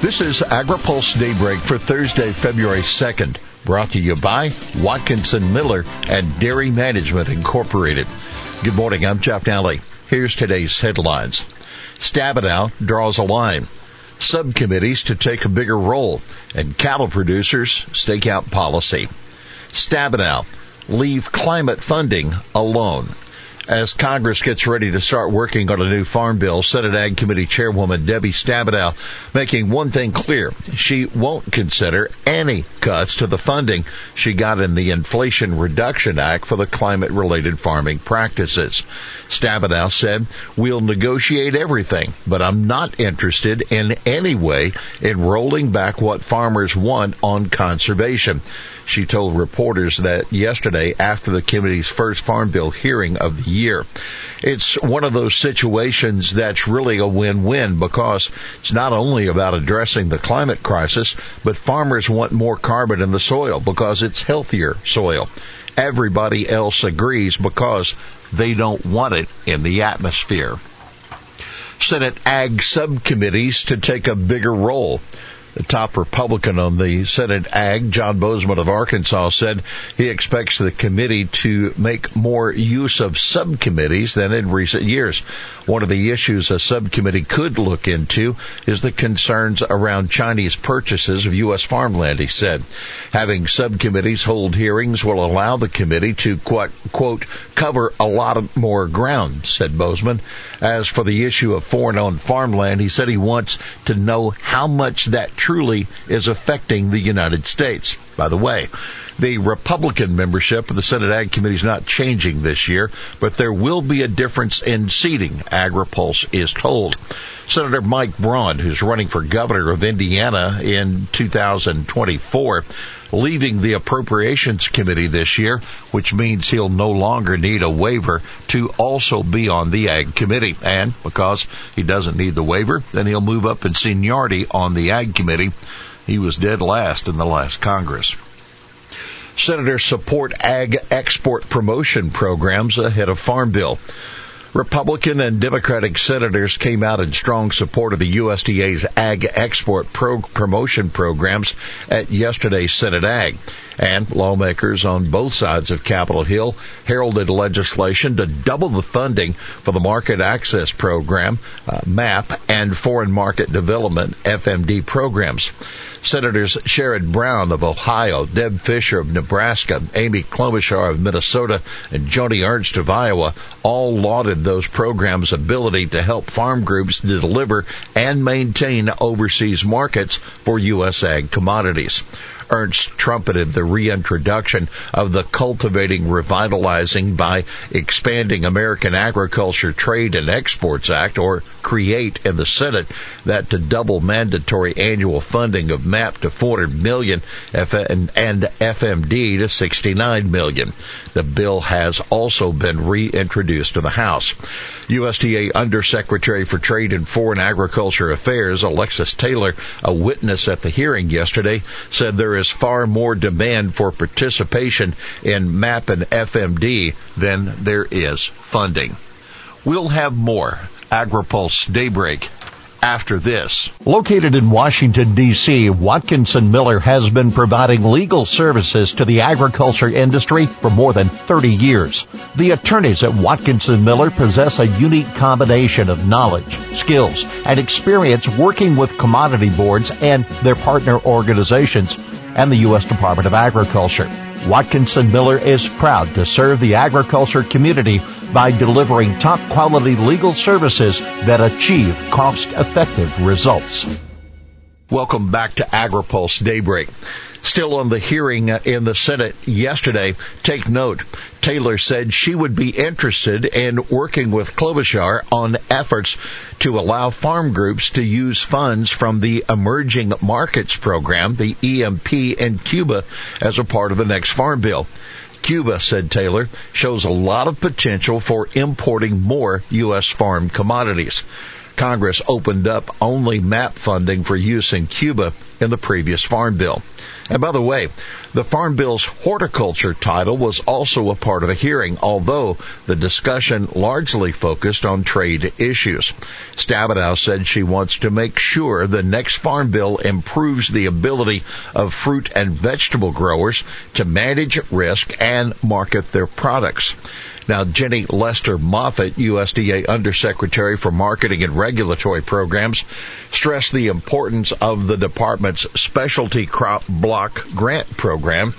This is AgriPulse Daybreak for Thursday, February 2nd, brought to you by Watkinson Miller and Dairy Management Incorporated. Good morning, I'm Jeff Nalley. Here's today's headlines. Stabenow draws a line. Subcommittees to take a bigger role and cattle producers stake out policy. Stabenow, leave climate funding alone as Congress gets ready to start working on a new farm bill, Senate Ag Committee Chairwoman Debbie Stabenow making one thing clear. She won't consider any cuts to the funding she got in the Inflation Reduction Act for the climate related farming practices. Stabenow said, we'll negotiate everything, but I'm not interested in any way in rolling back what farmers want on conservation. She told reporters that yesterday after the committee's first farm bill hearing of the year. It's one of those situations that's really a win-win because it's not only about addressing the climate crisis, but farmers want more carbon in the soil because it's healthier soil. Everybody else agrees because they don't want it in the atmosphere. Senate Ag subcommittees to take a bigger role. The top Republican on the Senate Ag, John Boozman of Arkansas, said he expects the committee to make more use of subcommittees than in recent years. One of the issues a subcommittee could look into is the concerns around Chinese purchases of U.S. farmland, he said. Having subcommittees hold hearings will allow the committee to, quote, quote cover a lot of more ground, said Boozman. As for the issue of foreign owned farmland, he said he wants to know how much that truly is affecting the United States. By the way, the Republican membership of the Senate Ag Committee is not changing this year, but there will be a difference in seating, AgriPulse is told. Senator Mike Braun, who's running for governor of Indiana in 2024, leaving the Appropriations Committee this year, which means he'll no longer need a waiver to also be on the Ag Committee. And because he doesn't need the waiver, then he'll move up in seniority on the Ag Committee. He was dead last in the last Congress. Senators support ag export promotion programs ahead of Farm Bill. Republican and Democratic senators came out in strong support of the USDA's ag export pro- promotion programs at yesterday's Senate Ag. And lawmakers on both sides of Capitol Hill heralded legislation to double the funding for the Market Access Program, uh, MAP, and Foreign Market Development, FMD programs. Senators Sherrod Brown of Ohio, Deb Fischer of Nebraska, Amy Klobuchar of Minnesota, and Joni Ernst of Iowa all lauded those programs' ability to help farm groups deliver and maintain overseas markets for U.S. ag commodities. Ernst trumpeted the reintroduction of the Cultivating Revitalizing by Expanding American Agriculture Trade and Exports Act, or CREATE, in the Senate that to double mandatory annual funding of MAP to 400 million and FMD to 69 million. The bill has also been reintroduced to the House. USDA Undersecretary for Trade and Foreign Agriculture Affairs, Alexis Taylor, a witness at the hearing yesterday, said there is far more demand for participation in MAP and FMD than there is funding. We'll have more AgriPulse Daybreak after this. Located in Washington, D.C., Watkinson Miller has been providing legal services to the agriculture industry for more than 30 years. The attorneys at Watkinson Miller possess a unique combination of knowledge, skills, and experience working with commodity boards and their partner organizations and the U.S. Department of Agriculture. Watkinson Miller is proud to serve the agriculture community by delivering top quality legal services that achieve cost effective results. Welcome back to AgriPulse Daybreak. Still on the hearing uh, in the Senate yesterday, take note. Taylor said she would be interested in working with Klobuchar on efforts to allow farm groups to use funds from the Emerging Markets Program, the EMP in Cuba, as a part of the next farm bill. Cuba, said Taylor, shows a lot of potential for importing more U.S. farm commodities. Congress opened up only MAP funding for use in Cuba in the previous farm bill. And by the way, the Farm Bill's horticulture title was also a part of the hearing, although the discussion largely focused on trade issues. Stabenow said she wants to make sure the next Farm Bill improves the ability of fruit and vegetable growers to manage risk and market their products. Now, Jenny Lester Moffitt, USDA Undersecretary for Marketing and Regulatory Programs, stressed the importance of the department's specialty crop block grant program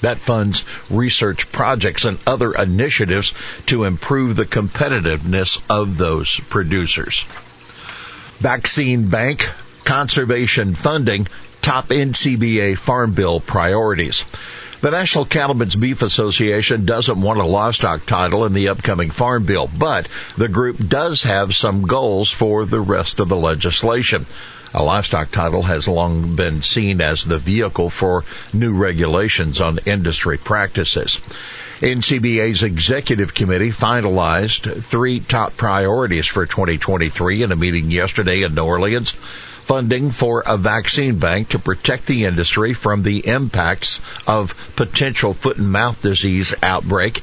that funds research projects and other initiatives to improve the competitiveness of those producers. Vaccine Bank, conservation funding, top NCBA Farm Bill priorities. The National Cattlemen's Beef Association doesn't want a livestock title in the upcoming farm bill, but the group does have some goals for the rest of the legislation. A livestock title has long been seen as the vehicle for new regulations on industry practices. NCBA's executive committee finalized three top priorities for 2023 in a meeting yesterday in New Orleans funding for a vaccine bank to protect the industry from the impacts of potential foot and mouth disease outbreak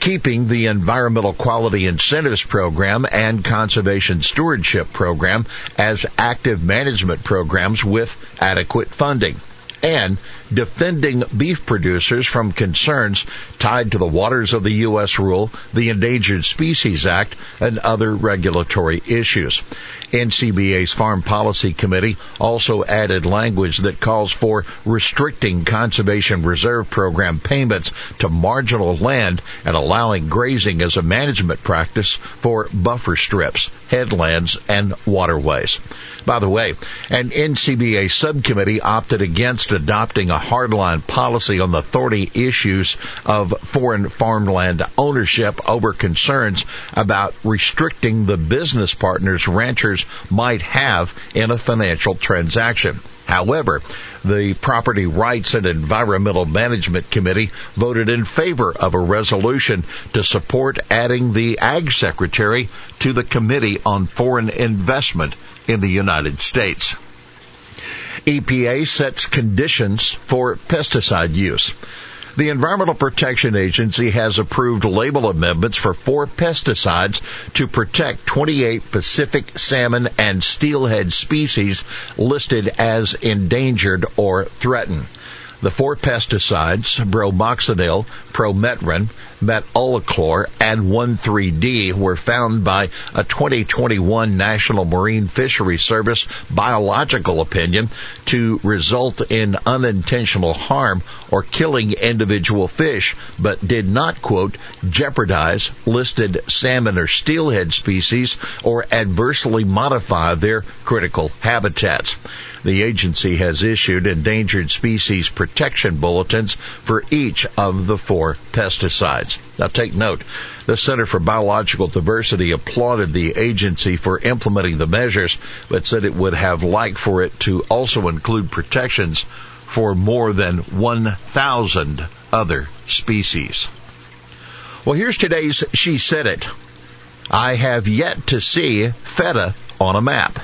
keeping the Environmental Quality Incentives Program and Conservation Stewardship Program as active management programs with adequate funding and defending beef producers from concerns tied to the Waters of the U.S. rule, the Endangered Species Act, and other regulatory issues. NCBA's Farm Policy Committee also added language that calls for restricting Conservation Reserve Program payments to marginal land and allowing grazing as a management practice for buffer strips, headlands, and waterways. By the way, an NCBA subcommittee opted against adopting a hardline policy on the thorny issues of foreign farmland ownership over concerns about restricting the business partners ranchers might have in a financial transaction. However, the Property Rights and Environmental Management Committee voted in favor of a resolution to support adding the Ag Secretary to the Committee on Foreign Investment in the United States. EPA sets conditions for pesticide use. The Environmental Protection Agency has approved label amendments for four pesticides to protect 28 Pacific salmon and steelhead species listed as endangered or threatened. The four pesticides, bromoxynil, prometryn, metolachlor, and 1,3-D were found by a 2021 National Marine Fisheries Service biological opinion to result in unintentional harm or killing individual fish, but did not, quote, jeopardize listed salmon or steelhead species or adversely modify their critical habitats. The agency has issued endangered species protection bulletins for each of the four pesticides. Now take note, the Center for Biological Diversity applauded the agency for implementing the measures, but said it would have liked for it to also include protections for more than 1,000 other species. Well, here's today's She Said It. I have yet to see feta on a map.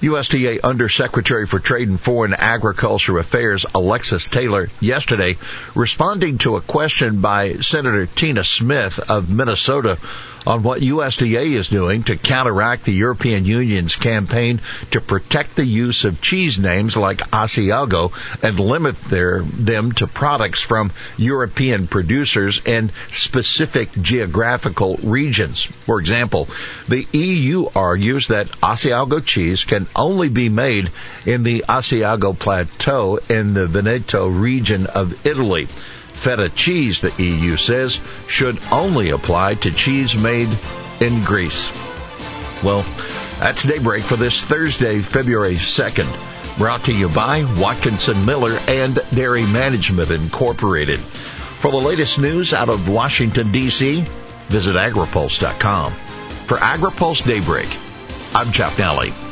USDA Undersecretary for Trade and Foreign Agriculture Affairs Alexis Taylor yesterday responding to a question by Senator Tina Smith of Minnesota on what USDA is doing to counteract the European Union's campaign to protect the use of cheese names like Asiago and limit their, them to products from European producers in specific geographical regions. For example, the EU argues that Asiago cheese can only be made in the Asiago Plateau in the Veneto region of Italy. Feta cheese, the EU says, should only apply to cheese made in Greece. Well, that's daybreak for this Thursday, February 2nd. Brought to you by Watkinson Miller and Dairy Management Incorporated. For the latest news out of Washington, D.C., visit agripulse.com. For AgriPulse Daybreak, I'm Jeff Nalley.